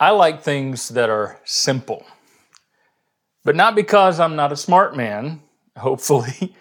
I like things that are simple, but not because I'm not a smart man, hopefully.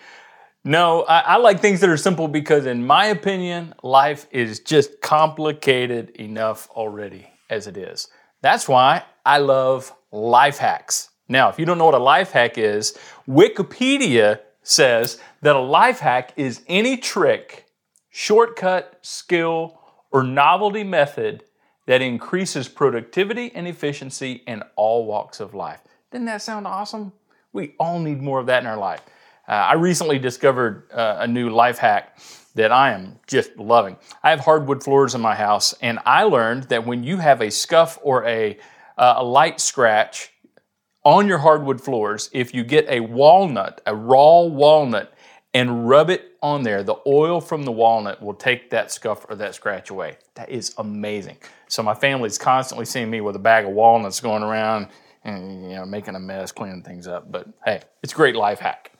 No, I, I, like things that are simple because, in my opinion, life is just complicated enough already as it is. That's why I love life hacks. Now, if you don't know what a life hack is, Wikipedia says that a life hack is any trick, shortcut, skill, or novelty method that increases productivity and efficiency in all walks of life. Didn't that sound awesome? We all need more of that in our life. Uh, I recently discovered uh, a new life hack that I am just loving. I have hardwood floors in my house, and I learned that when you have a scuff or a, uh, a light scratch on your hardwood floors, if you get a walnut, a raw walnut, and rub it on there, the oil from the walnut will take that scuff or that scratch away. That is amazing. So my family's constantly seeing me with a bag of walnuts going around and you know making a mess, cleaning things up. But hey, it's a great life hack.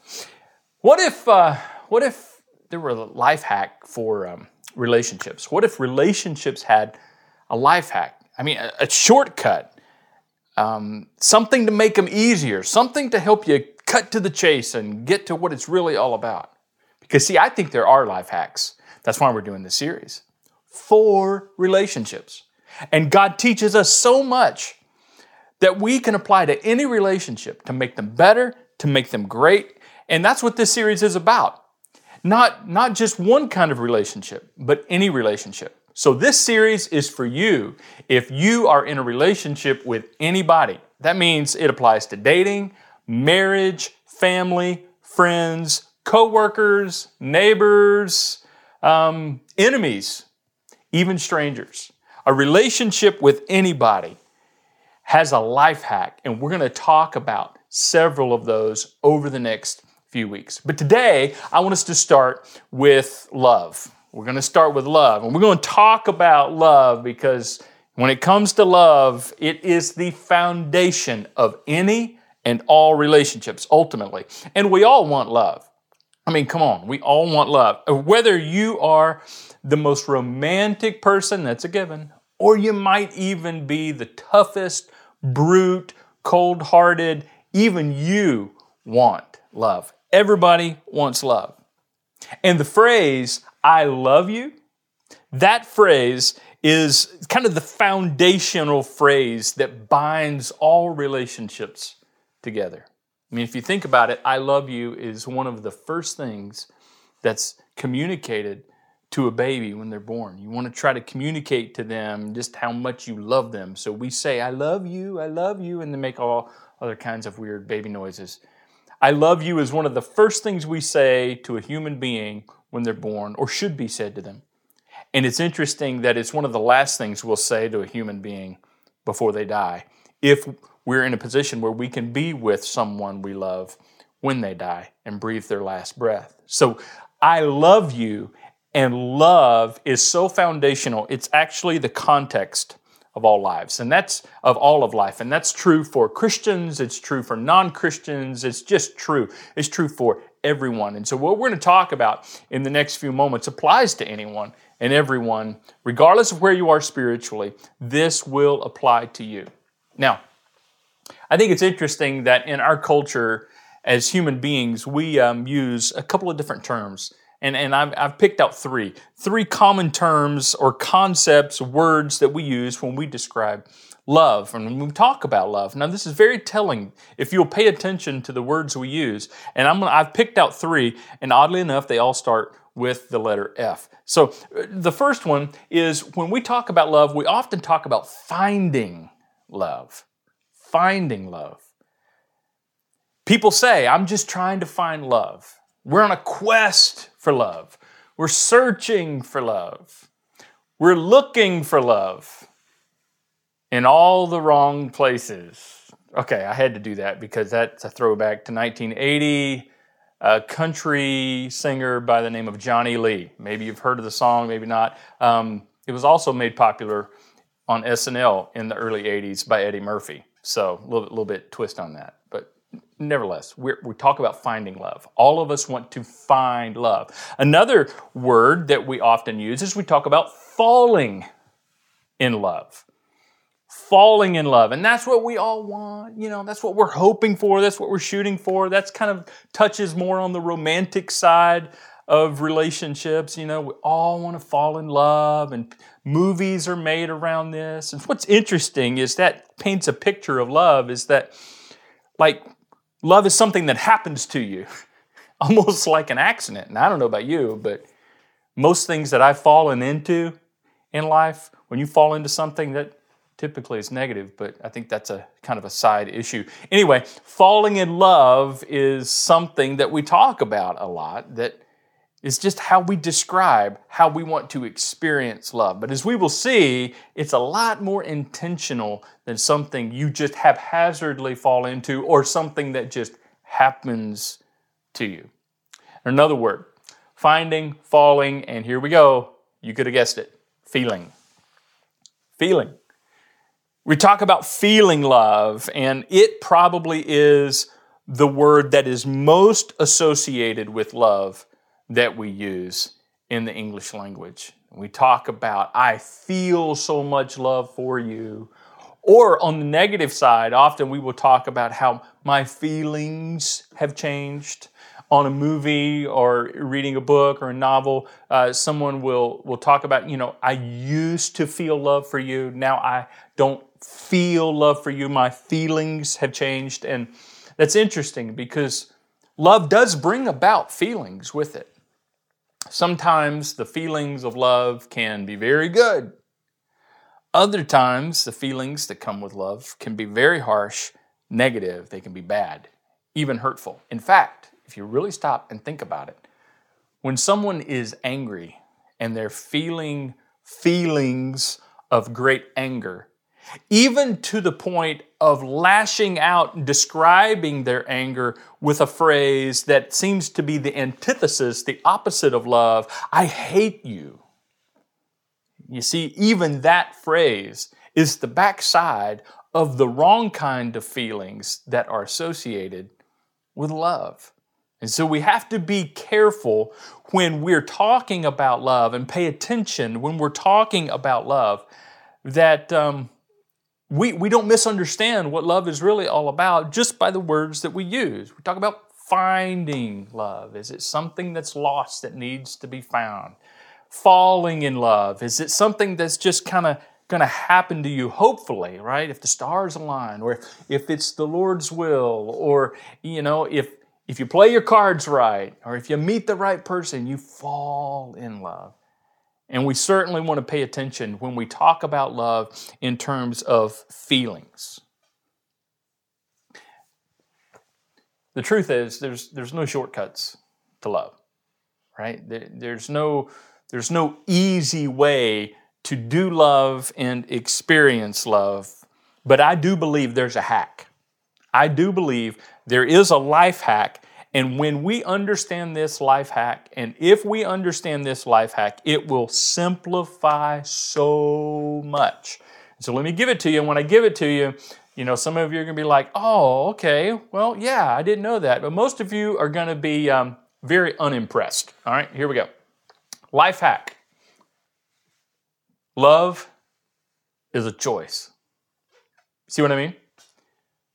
What if uh, what if there were a life hack for um, relationships? What if relationships had a life hack? I mean, a, a shortcut, um, something to make them easier, something to help you cut to the chase and get to what it's really all about. Because see, I think there are life hacks. That's why we're doing this series for relationships. And God teaches us so much that we can apply to any relationship to make them better, to make them great. And that's what this series is about. Not, not just one kind of relationship, but any relationship. So, this series is for you if you are in a relationship with anybody. That means it applies to dating, marriage, family, friends, coworkers, neighbors, um, enemies, even strangers. A relationship with anybody has a life hack, and we're going to talk about several of those over the next few weeks. But today, I want us to start with love. We're going to start with love, and we're going to talk about love because when it comes to love, it is the foundation of any and all relationships ultimately. And we all want love. I mean, come on, we all want love. Whether you are the most romantic person, that's a given, or you might even be the toughest, brute, cold hearted, even you want love. Everybody wants love. And the phrase, I love you, that phrase is kind of the foundational phrase that binds all relationships together. I mean, if you think about it, I love you is one of the first things that's communicated to a baby when they're born. You want to try to communicate to them just how much you love them. So we say, I love you, I love you, and they make all other kinds of weird baby noises. I love you is one of the first things we say to a human being when they're born, or should be said to them. And it's interesting that it's one of the last things we'll say to a human being before they die. If we're in a position where we can be with someone we love when they die and breathe their last breath. So I love you, and love is so foundational. It's actually the context of all lives, and that's of all of life. And that's true for Christians, it's true for non Christians, it's just true. It's true for everyone. And so, what we're going to talk about in the next few moments applies to anyone and everyone, regardless of where you are spiritually. This will apply to you. Now, I think it's interesting that in our culture, as human beings, we um, use a couple of different terms. And, and I've, I've picked out three. Three common terms or concepts, words that we use when we describe love and when we talk about love. Now, this is very telling if you'll pay attention to the words we use. And I'm, I've picked out three, and oddly enough, they all start with the letter F. So uh, the first one is when we talk about love, we often talk about finding love finding love. People say, I'm just trying to find love. We're on a quest for love. We're searching for love. We're looking for love in all the wrong places. Okay, I had to do that because that's a throwback to 1980. A country singer by the name of Johnny Lee. Maybe you've heard of the song, maybe not. Um, it was also made popular on SNL in the early 80s by Eddie Murphy. So a little, little bit twist on that. But nevertheless, we we talk about finding love. All of us want to find love. Another word that we often use is we talk about falling in love. falling in love. And that's what we all want. You know, that's what we're hoping for. That's what we're shooting for. That's kind of touches more on the romantic side of relationships. You know, we all want to fall in love, and movies are made around this. And what's interesting is that paints a picture of love is that, like, love is something that happens to you, almost like an accident. And I don't know about you, but most things that I've fallen into in life, when you fall into something that typically is negative, but I think that's a kind of a side issue. Anyway, falling in love is something that we talk about a lot that is just how we describe how we want to experience love. But as we will see, it's a lot more intentional than something you just haphazardly fall into or something that just happens to you. Another word, finding, falling, and here we go. You could have guessed it feeling. Feeling. We talk about feeling love, and it probably is the word that is most associated with love that we use in the English language. We talk about, I feel so much love for you. Or on the negative side, often we will talk about how my feelings have changed. On a movie or reading a book or a novel, uh, someone will, will talk about, you know, I used to feel love for you. Now I don't feel love for you. My feelings have changed. And that's interesting because love does bring about feelings with it. Sometimes the feelings of love can be very good. Other times, the feelings that come with love can be very harsh, negative, they can be bad, even hurtful. In fact, if you really stop and think about it, when someone is angry and they're feeling feelings of great anger, even to the point of lashing out and describing their anger with a phrase that seems to be the antithesis, the opposite of love I hate you. You see, even that phrase is the backside of the wrong kind of feelings that are associated with love. And so we have to be careful when we're talking about love and pay attention when we're talking about love that um, we, we don't misunderstand what love is really all about just by the words that we use. We talk about finding love. Is it something that's lost that needs to be found? Falling in love. Is it something that's just kind of going to happen to you, hopefully, right? If the stars align, or if, it's the Lord's will, or, you know, if, if you play your cards right, or if you meet the right person, you fall in love. And we certainly want to pay attention when we talk about love in terms of feelings. The truth is, there's, there's no shortcuts to love, right? There's no, there's no easy way to do love and experience love, but I do believe there's a hack. I do believe there is a life hack and when we understand this life hack, and if we understand this life hack, it will simplify so much. So let me give it to you. And when I give it to you, you know, some of you are going to be like, oh, okay, well, yeah, I didn't know that. But most of you are going to be um, very unimpressed. All right, here we go. Life hack love is a choice. See what I mean?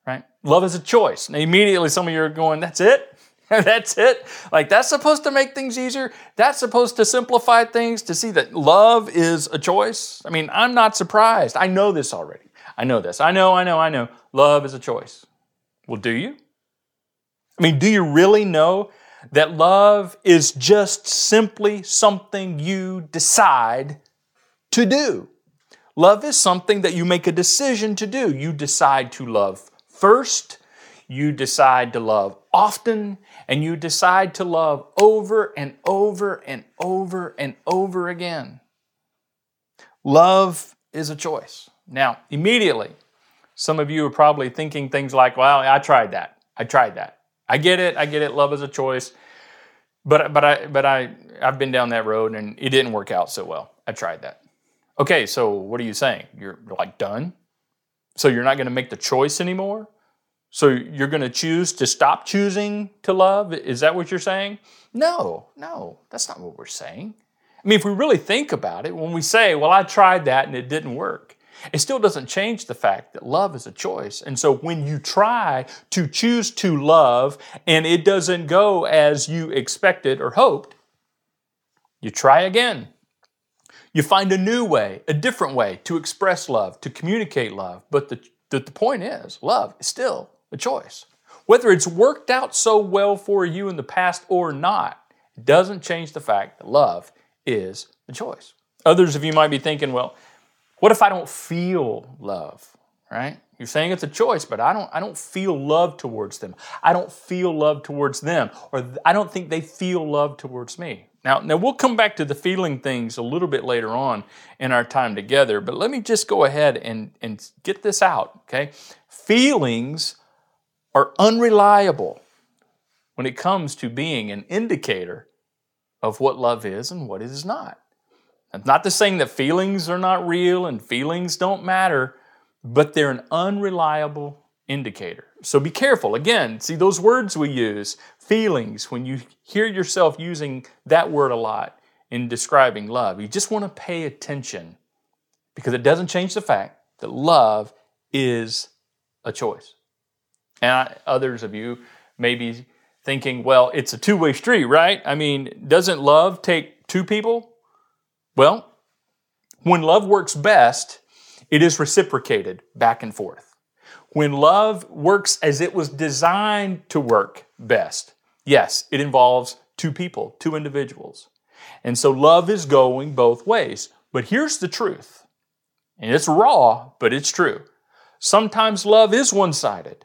Right? Love is a choice. Now, immediately, some of you are going, that's it? that's it. Like that's supposed to make things easier. That's supposed to simplify things to see that love is a choice. I mean, I'm not surprised. I know this already. I know this. I know, I know, I know. Love is a choice. Well, do you? I mean, do you really know that love is just simply something you decide to do? Love is something that you make a decision to do. You decide to love first, you decide to love often, and you decide to love over and over and over and over again. Love is a choice. Now, immediately, some of you are probably thinking things like, well, I tried that. I tried that. I get it. I get it. Love is a choice. But, but, I, but I, I've been down that road and it didn't work out so well. I tried that. Okay, so what are you saying? You're like done? So you're not going to make the choice anymore? So you're going to choose to stop choosing to love? Is that what you're saying? No, no, that's not what we're saying. I mean, if we really think about it, when we say, well, I tried that and it didn't work, It still doesn't change the fact that love is a choice. And so when you try to choose to love and it doesn't go as you expected or hoped, you try again. You find a new way, a different way to express love, to communicate love. But the, the, the point is, love is still a choice. Whether it's worked out so well for you in the past or not, it doesn't change the fact that love is a choice. Others of you might be thinking, well, what if I don't feel love? Right? You're saying it's a choice, but I don't I don't feel love towards them. I don't feel love towards them or I don't think they feel love towards me. Now, now we'll come back to the feeling things a little bit later on in our time together, but let me just go ahead and, and get this out, okay? Feelings are unreliable when it comes to being an indicator of what love is and what it is not. I'm not to saying that feelings are not real and feelings don't matter, but they're an unreliable indicator. So be careful. Again, see those words we use, feelings, when you hear yourself using that word a lot in describing love, you just want to pay attention because it doesn't change the fact that love is a choice. And I, others of you may be thinking, well, it's a two way street, right? I mean, doesn't love take two people? Well, when love works best, it is reciprocated back and forth. When love works as it was designed to work best, yes, it involves two people, two individuals. And so love is going both ways. But here's the truth, and it's raw, but it's true. Sometimes love is one sided.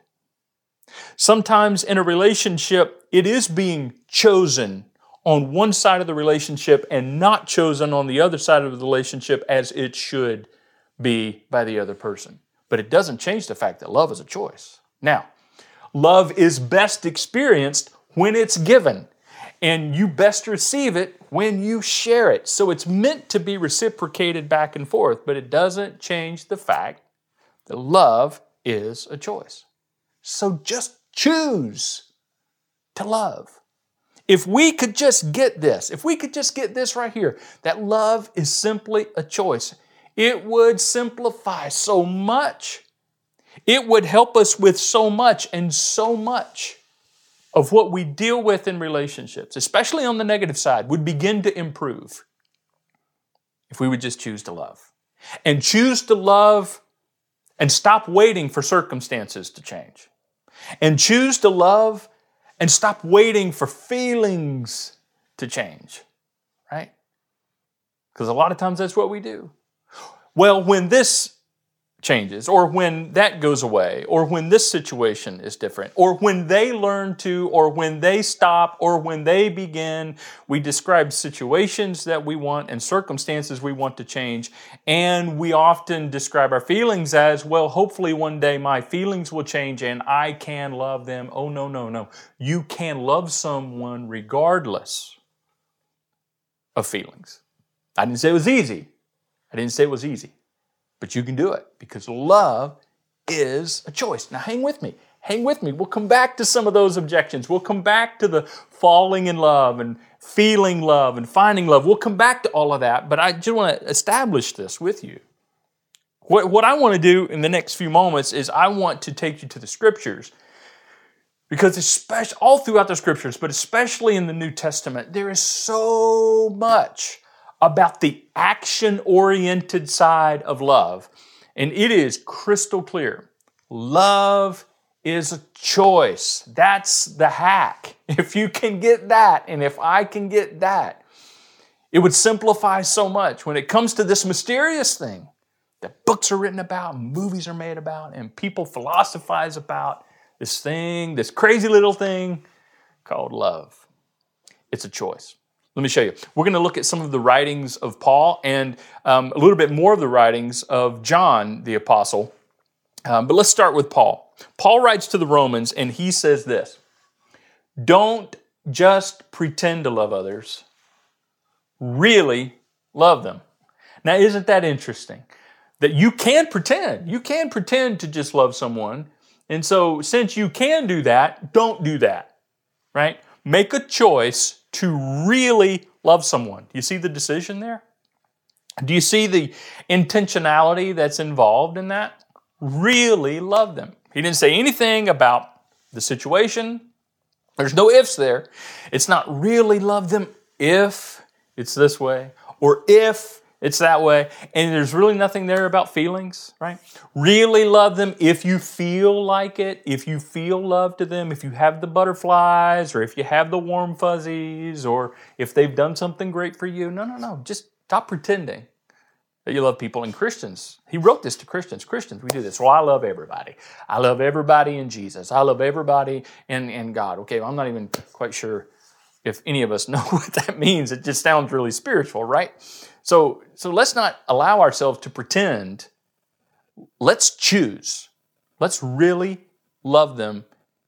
Sometimes in a relationship, it is being chosen on one side of the relationship and not chosen on the other side of the relationship as it should be by the other person. But it doesn't change the fact that love is a choice. Now, love is best experienced when it's given, and you best receive it when you share it. So it's meant to be reciprocated back and forth, but it doesn't change the fact that love is a choice. So just choose to love. If we could just get this, if we could just get this right here, that love is simply a choice, it would simplify so much. It would help us with so much and so much of what we deal with in relationships, especially on the negative side, would begin to improve if we would just choose to love. And choose to love and stop waiting for circumstances to change. And choose to love and stop waiting for feelings to change, right? Because a lot of times that's what we do. Well, when this changes, or when that goes away, or when this situation is different, or when they learn to, or when they stop, or when they begin. We describe situations that we want and circumstances we want to change, and we often describe our feelings as, well, hopefully one day my feelings will change and I can love them. Oh, no, no, no. You can love someone regardless of feelings. I didn't say it was easy. I didn't say it was easy. But you can do it because love is a choice. Now, hang with me. Hang with me. We'll come back to some of those objections. We'll come back to the falling in love and feeling love and finding love. We'll come back to all of that, but I just want to establish this with you. What, what I want to do in the next few moments is I want to take you to the scriptures because especially all throughout the scriptures, but especially in the New Testament, there is so much about the action oriented side of love. And it is crystal clear. Love is a choice. That's the hack. If you can get that, and if I can get that, it would simplify so much when it comes to this mysterious thing that books are written about, movies are made about, and people philosophize about this thing, this crazy little thing called love. It's a choice. Let me show you. We're going to look at some of the writings of Paul and um, a little bit more of the writings of John the Apostle. Um, but let's start with Paul. Paul writes to the Romans and he says this Don't just pretend to love others, really love them. Now, isn't that interesting? That you can pretend. You can pretend to just love someone. And so, since you can do that, don't do that, right? Make a choice to really love someone. Do You see the decision there? Do you see the intentionality that's involved in that? Really love them. He didn't say anything about the situation. There's no ifs there. It's not really love them if it's this way or if it's that way. And there's really nothing there about feelings, right? Really love them if you feel like it, if you feel love to them, if you have the butterflies or if you have the warm fuzzies or if they've done something great for you. No, no, no. Just stop pretending that you love people and Christians. He wrote this to Christians. Christians, we do this. Well, I love everybody. I love everybody in Jesus. I love everybody in, in God. Okay, well, I'm not even quite sure if any of us know what that means. It just sounds really spiritual, right? So, so let's not allow ourselves to pretend. Let's choose. Let's really love them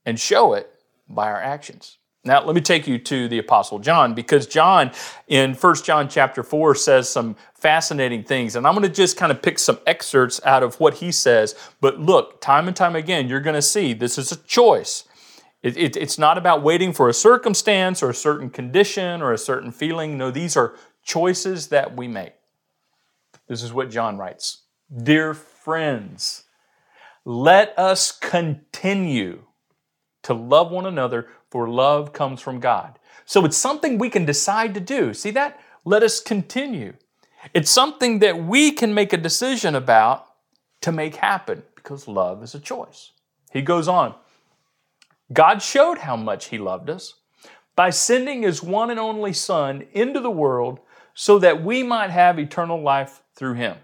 and show it by our actions. Now, let me take you to the Apostle John because John in 1 John chapter 4 says some fascinating things. And I'm going to just kind of pick some excerpts out of what he says. But look, time and time again, you're going to see this is a choice. It, it, it's not about waiting for a circumstance or a certain condition or a certain feeling. No, these are choices that we make. This is what John writes Dear friends, let us continue to love one another, for love comes from God. So it's something we can decide to do. See that? Let us continue. It's something that we can make a decision about to make happen because love is a choice. He goes on God showed how much He loved us by sending His one and only Son into the world so that we might have eternal life through Him.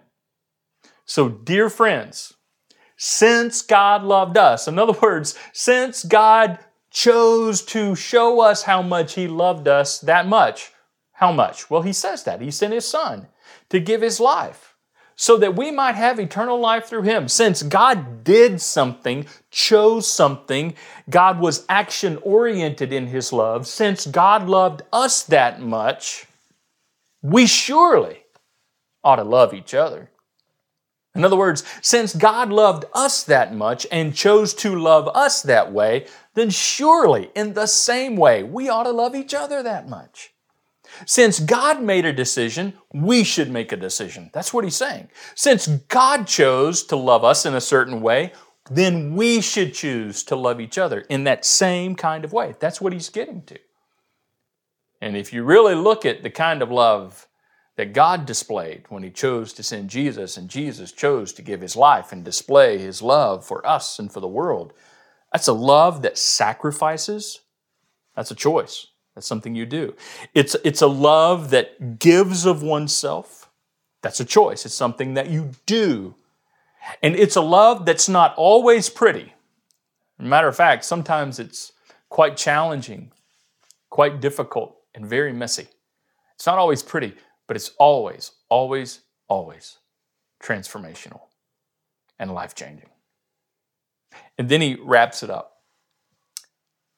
So, dear friends, since God loved us, in other words, since God chose to show us how much He loved us that much, how much? Well, He says that. He sent His Son to give His life so that we might have eternal life through him. Since God did something, chose something, God was action oriented in his love, since God loved us that much, we surely ought to love each other. In other words, since God loved us that much and chose to love us that way, then surely in the same way we ought to love each other that much. Since God made a decision, we should make a decision. That's what he's saying. Since God chose to love us in a certain way, then we should choose to love each other in that same kind of way. That's what he's getting to. And if you really look at the kind of love that God displayed when he chose to send Jesus and Jesus chose to give his life and display his love for us and for the world, that's a love that sacrifices. That's a choice. That's something you do. It's, it's a love that gives of oneself. That's a choice. It's something that you do. And it's a love that's not always pretty. Matter of fact, sometimes it's quite challenging, quite difficult, and very messy. It's not always pretty, but it's always, always, always transformational and life changing. And then he wraps it up.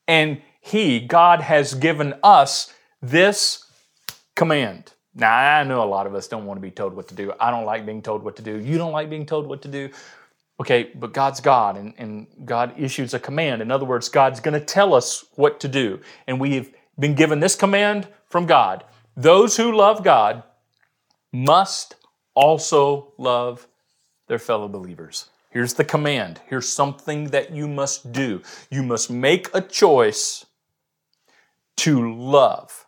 And he, God, has given us this command. Now, I know a lot of us don't want to be told what to do. I don't like being told what to do. You don't like being told what to do. Okay, but God's God, and, and God issues a command. In other words, God's going to tell us what to do. And we've been given this command from God. Those who love God must also love their fellow believers. Here's the command. Here's something that you must do. You must make a choice to love.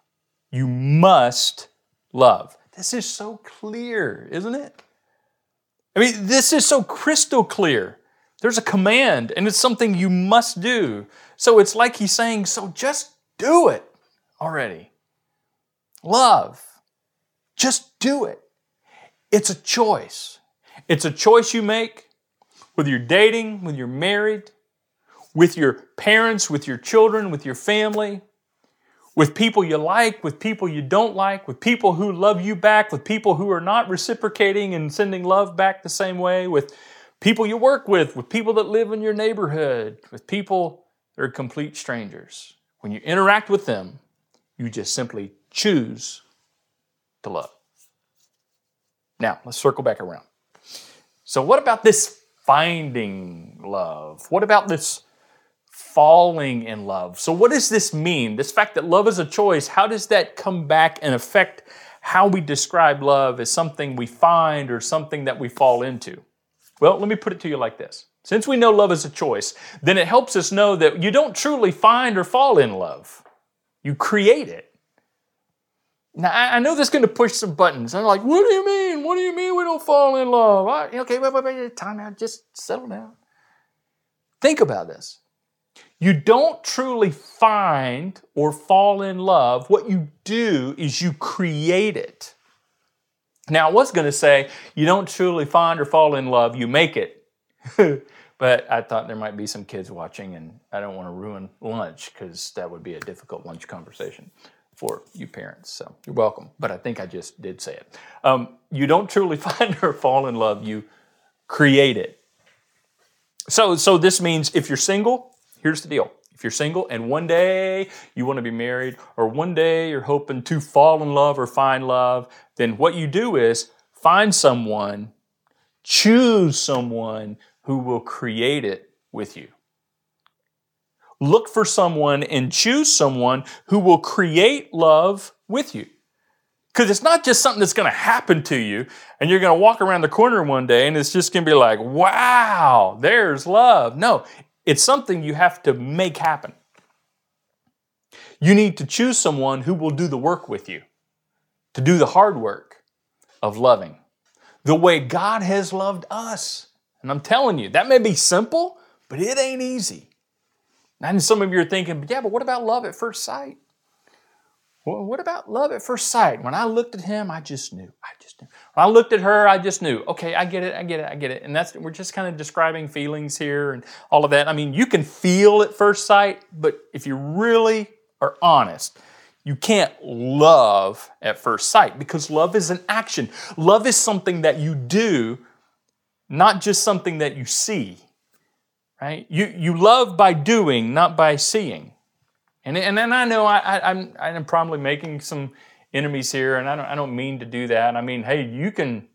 You must love. This is so clear, isn't it? I mean, this is so crystal clear. There's a command, and it's something you must do. So it's like he's saying, so just do it already. Love. Just do it. It's a choice. It's a choice you make whether you're dating, whether you're married, with your parents, with your children, with your family, with people you like, with people you don't like, with people who love you back, with people who are not reciprocating and sending love back the same way, with people you work with, with people that live in your neighborhood, with people that are complete strangers. When you interact with them, you just simply choose to love. Now, let's circle back around. So, what about this finding love? What about this falling in love. So, what does this mean? This fact that love is a choice, how does that come back and affect how we describe love as something we find or something that we fall into. Well, let me put it to you like this. Since we know love is a choice, then it helps us know that you don't truly find or fall in love. You create it. Now, I know this is going to push some buttons. I'm like, what do you mean? What do you mean we don't fall in love? okay, wait, wait, wait, time out. Just settle down. Think about this. You don't truly find or fall in love. What you do is you create it. Now, I was going to say you don't truly find or fall in love, you make it. but I thought there might be some kids watching, and I don't want to ruin lunch because that would be a difficult lunch conversation for you parents. So you're welcome. But I think I just did say it. Um, you don't truly find or fall in love, you create it. So, so this means if you're single, here's the deal. If you're single and one day you want to be married, or one day you're hoping to fall in love or find love, then what you do is find someone, choose someone who will create it with you. Look for someone and choose someone who will create love with you. Because it's not just something that's going to happen to you and you're going to walk around the corner one day and it's just going to be like, wow, there's love. No, it's something you have to make happen. You need to choose someone who will do the work with you, to do the hard work of loving the way God has loved us. And I'm telling you, that may be simple, but it ain't easy. And some of you are thinking, yeah, but what about love at first sight? Well, what about love at first sight? When I looked at him, I just knew. I just knew. When I looked at her, I just knew. Okay, I get it. I get it. I get it. And that's we're just kind of describing feelings here and all of that. I mean, you can feel at first sight, but if you really are honest, you can't love at first sight because love is an action. Love is something that you do, not just something that you see. Right? You you love by doing, not by seeing. And, and then I know I, I, I'm, I'm probably making some enemies here, and I don't, I don't mean to do that. I mean, hey, you can,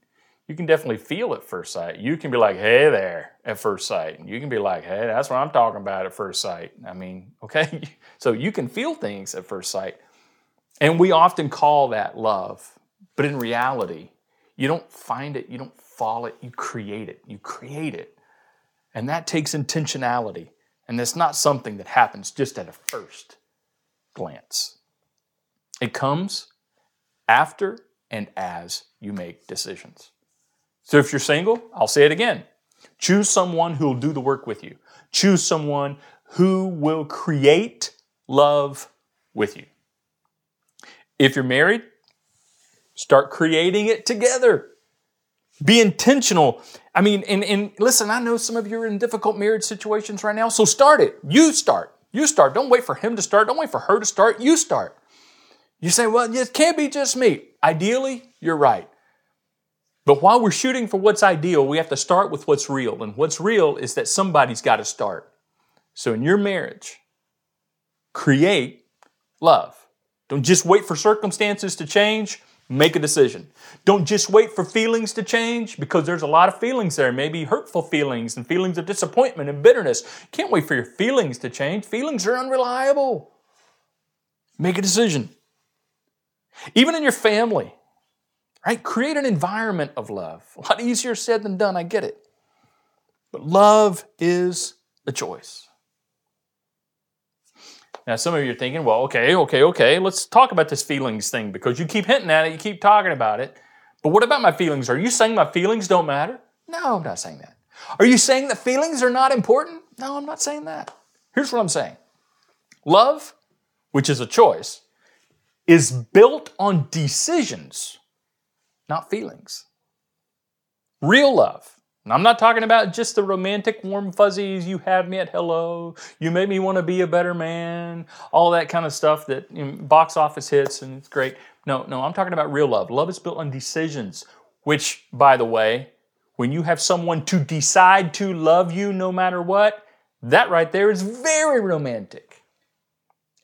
you can definitely feel at first sight. You can be like, hey there, at first sight. And you can be like, hey, that's what I'm talking about at first sight. I mean, okay? so you can feel things at first sight. And we often call that love. But in reality, you don't find it, you don't fall it, you create it. You create it. And that takes intentionality. And it's not something that happens just at a first glance. It comes after and as you make decisions. So if you're single, I'll say it again. Choose someone who will do the work with you. Choose someone who will create love with you. If you're married, start creating it together. Be intentional. I mean, and, and listen, I know some of you are in difficult marriage situations right now, so start it. You start. You start. Don't wait for him to start. Don't wait for her to start. You start. You say, well, it can't be just me. Ideally, you're right. But while we're shooting for what's ideal, we have to start with what's real. And what's real is that somebody's got to start. So in your marriage, create love. Don't just wait for circumstances to change. Make a decision. Don't just wait for feelings to change because there's a lot of feelings there, maybe hurtful feelings and feelings of disappointment and bitterness. Can't wait for your feelings to change. Feelings are unreliable. Make a decision. Even in your family, right? Create an environment of love. A lot easier said than done, I get it. But love is a choice. Now, some of you are thinking, well, okay, okay, okay, let's talk about this feelings thing because you keep hinting at it, you keep talking about it. But what about my feelings? Are you saying my feelings don't matter? No, I'm not saying that. Are you saying that feelings are not important? No, I'm not saying that. Here's what I'm saying love, which is a choice, is built on decisions, not feelings. Real love and I'm not talking about just the romantic warm fuzzies, you have me at hello, you made me want to be a better man, all that kind of stuff that you know, box office hits and it's great. No, no, I'm talking about real love. Love is built on decisions, which, by the way, when you have someone to decide to love you no matter what, that right there is very romantic.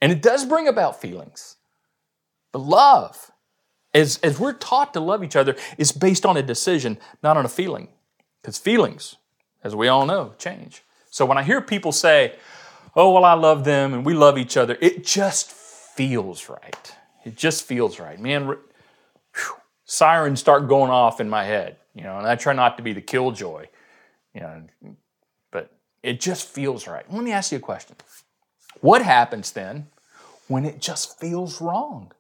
And it does bring about feelings. But love, as, as we're taught to love each other, is based on a decision, not on a feeling. Because feelings, as we all know, change. So when I hear people say, oh, well, I love them and we love each other, it just feels right. It just feels right. Man, whew, sirens start going off in my head, you know, and I try not to be the killjoy, you know, but it just feels right. Let me ask you a question. What happens then when it just feels wrong?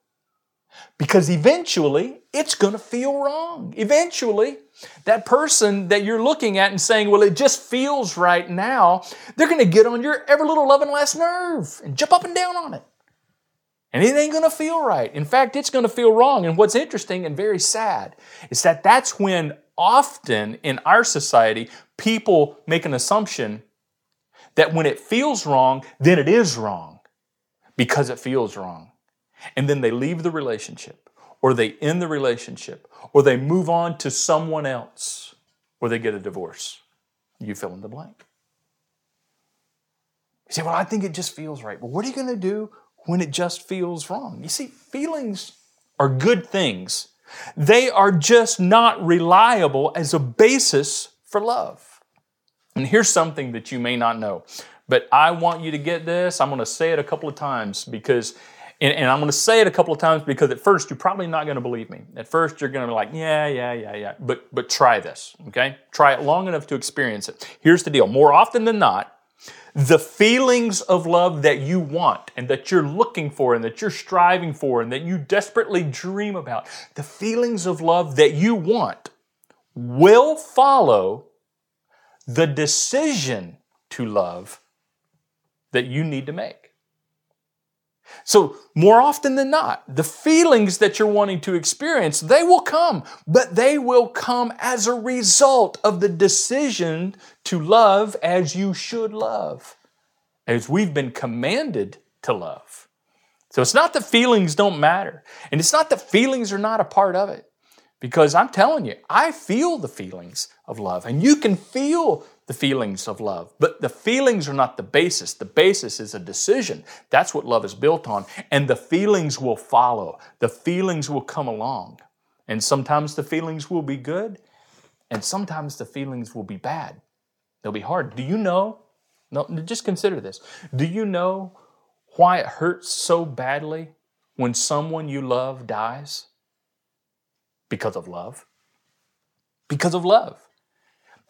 Because eventually it's going to feel wrong. Eventually, that person that you're looking at and saying, well, it just feels right now, they're going to get on your every little loving last nerve and jump up and down on it. And it ain't going to feel right. In fact, it's going to feel wrong. And what's interesting and very sad is that that's when often in our society, people make an assumption that when it feels wrong, then it is wrong because it feels wrong. And then they leave the relationship, or they end the relationship, or they move on to someone else, or they get a divorce. You fill in the blank. You say, Well, I think it just feels right. Well, what are you going to do when it just feels wrong? You see, feelings are good things, they are just not reliable as a basis for love. And here's something that you may not know, but I want you to get this. I'm going to say it a couple of times because and, and, I'm going to say it a couple of times because at first you're probably not going to believe me. At first you're going to be like, yeah, yeah, yeah, yeah. But but try this, okay? Try it long enough to experience it. Here's the deal. More often than not, the feelings of love that you want and that you're looking for and that you're striving for and that you desperately dream about, the feelings of love that you want will follow the decision to love that you need to make. So, more often than not, the feelings that you're wanting to experience, they will come, but they will come as a result of the decision to love as you should love, as we've been commanded to love. So, it's not that feelings don't matter, and it's not that feelings are not a part of it. Because I'm telling you, I feel the feelings of love, and you can feel the feelings of love. But the feelings are not the basis. The basis is a decision. That's what love is built on. And the feelings will follow, the feelings will come along. And sometimes the feelings will be good, and sometimes the feelings will be bad. They'll be hard. Do you know? No, just consider this. Do you know why it hurts so badly when someone you love dies? Because of love. Because of love.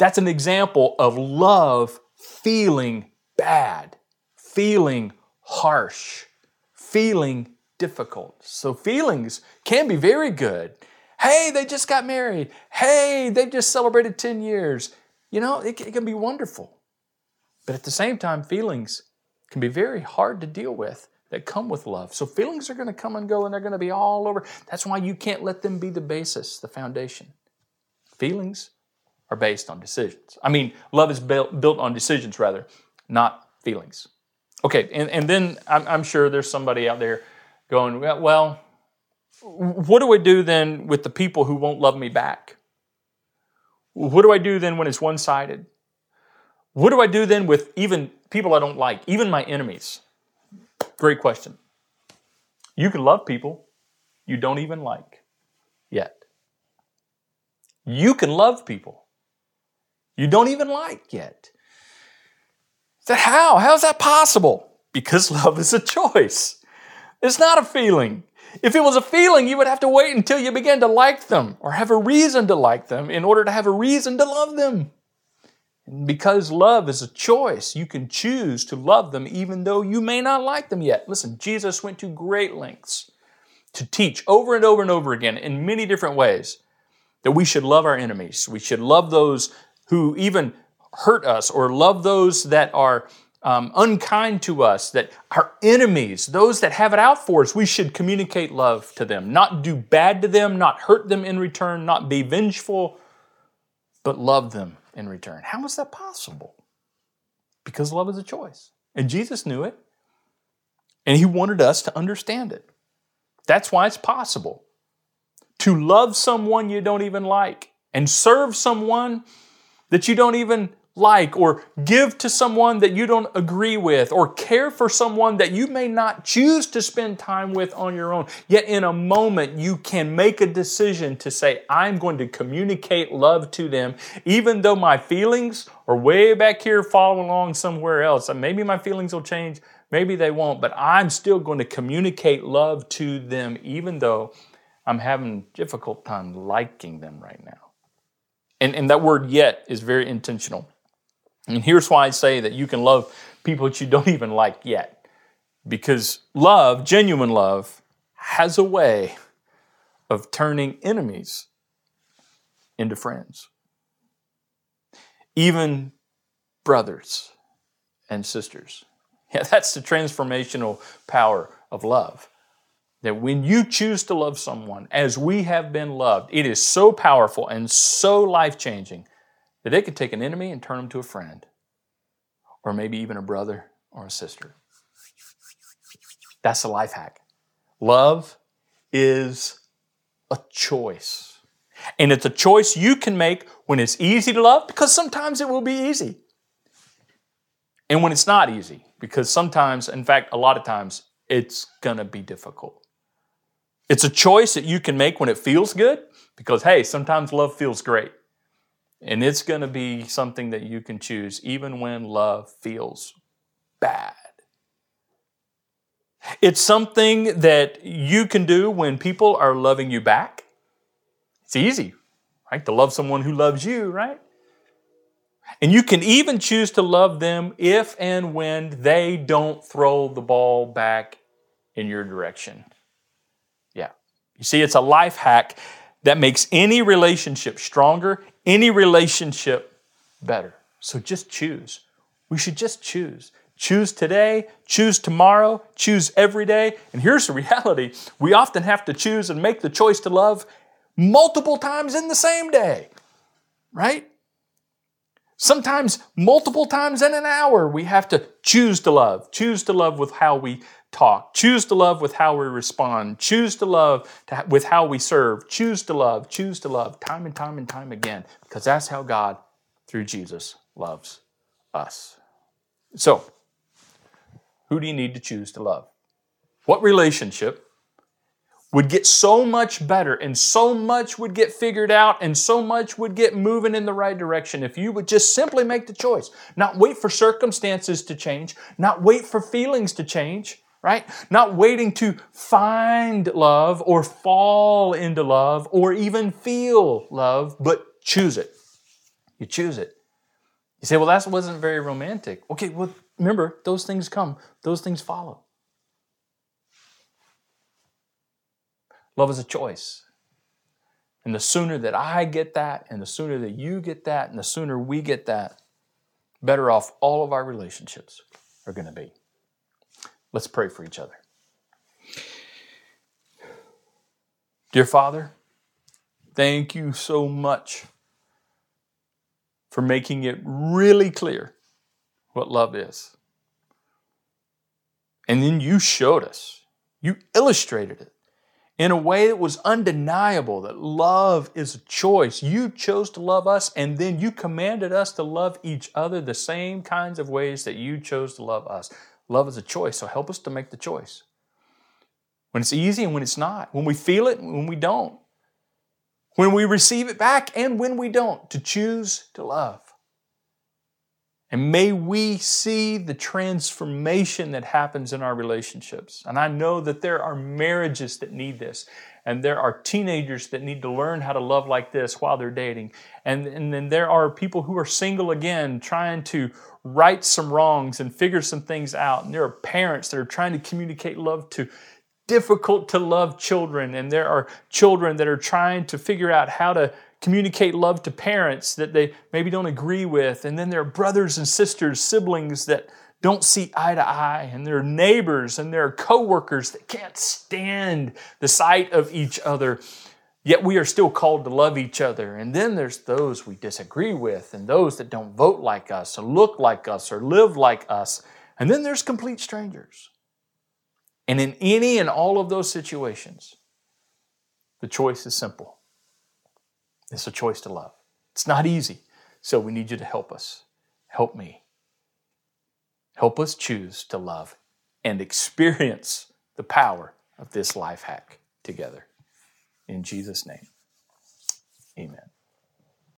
That's an example of love feeling bad, feeling harsh, feeling difficult. So feelings can be very good. Hey, they just got married. Hey, they just celebrated 10 years. You know, it, it can be wonderful. But at the same time, feelings can be very hard to deal with that come with love. So feelings are going to come and go and they're going to be all over. That's why you can't let them be the basis, the foundation. Feelings are based on decisions. I mean, love is built, built on decisions, rather, not feelings. Okay, and, and then I'm, I'm sure there's somebody out there going, well, what do I do then with the people who won't love me back? What do I do then when it's one sided? What do I do then with even people I don't like, even my enemies? Great question. You can love people you don't even like yet. You can love people you don't even like yet. That how? How is that possible? Because love is a choice. It's not a feeling. If it was a feeling, you would have to wait until you began to like them or have a reason to like them in order to have a reason to love them. And because love is a choice, you can choose to love them even though you may not like them yet. Listen, Jesus went to great lengths to teach over and over and over again in many different ways that we should love our enemies. We should love those who even hurt us or love those that are um, unkind to us, that are enemies, those that have it out for us, we should communicate love to them, not do bad to them, not hurt them in return, not be vengeful, but love them in return. How is that possible? Because love is a choice. And Jesus knew it, and He wanted us to understand it. That's why it's possible to love someone you don't even like and serve someone that you don't even like, or give to someone that you don't agree with, or care for someone that you may not choose to spend time with on your own. Yet, in a moment, you can make a decision to say, I'm going to communicate love to them, even though my feelings are way back here following along somewhere else. And maybe my feelings will change, maybe they won't, but I'm still going to communicate love to them, even though I'm having a difficult time liking them right now. And, and that word yet is very intentional. And here's why I say that you can love people that you don't even like yet. Because love, genuine love, has a way of turning enemies into friends. Even brothers and sisters. Yeah, that's the transformational power of love. That when you choose to love someone as we have been loved, it is so powerful and so life changing that it can take an enemy and turn them to a friend, or maybe even a brother or a sister. That's a life hack. Love is a choice. And it's a choice you can make when it's easy to love, because sometimes it will be easy. And when it's not easy, because sometimes, in fact, a lot of times, it's gonna be difficult. It's a choice that you can make when it feels good, because hey, sometimes love feels great. And it's gonna be something that you can choose even when love feels bad. It's something that you can do when people are loving you back. It's easy, right? To love someone who loves you, right? And you can even choose to love them if and when they don't throw the ball back in your direction. You see, it's a life hack that makes any relationship stronger, any relationship better. So just choose. We should just choose. Choose today, choose tomorrow, choose every day. And here's the reality we often have to choose and make the choice to love multiple times in the same day, right? Sometimes multiple times in an hour, we have to choose to love. Choose to love with how we talk. Choose to love with how we respond. Choose to love to, with how we serve. Choose to love. Choose to love time and time and time again because that's how God, through Jesus, loves us. So, who do you need to choose to love? What relationship would get so much better and so much would get figured out and so much would get moving in the right direction if you would just simply make the choice. Not wait for circumstances to change, not wait for feelings to change, right? Not waiting to find love or fall into love or even feel love, but choose it. You choose it. You say, well, that wasn't very romantic. Okay, well, remember, those things come, those things follow. Love is a choice. And the sooner that I get that, and the sooner that you get that, and the sooner we get that, better off all of our relationships are going to be. Let's pray for each other. Dear Father, thank you so much for making it really clear what love is. And then you showed us, you illustrated it in a way that was undeniable that love is a choice. You chose to love us, and then you commanded us to love each other the same kinds of ways that you chose to love us. Love is a choice, so help us to make the choice. When it's easy and when it's not, when we feel it and when we don't, when we receive it back and when we don't, to choose to love. And may we see the transformation that happens in our relationships. And I know that there are marriages that need this, and there are teenagers that need to learn how to love like this while they're dating. And, and then there are people who are single again trying to right some wrongs and figure some things out. And there are parents that are trying to communicate love to difficult to love children. And there are children that are trying to figure out how to communicate love to parents that they maybe don't agree with. And then there are brothers and sisters, siblings that don't see eye to eye. And there are neighbors and there are coworkers that can't stand the sight of each other. Yet we are still called to love each other. And then there's those we disagree with, and those that don't vote like us, or look like us, or live like us. And then there's complete strangers. And in any and all of those situations, the choice is simple it's a choice to love. It's not easy, so we need you to help us. Help me. Help us choose to love and experience the power of this life hack together. In Jesus' name, amen.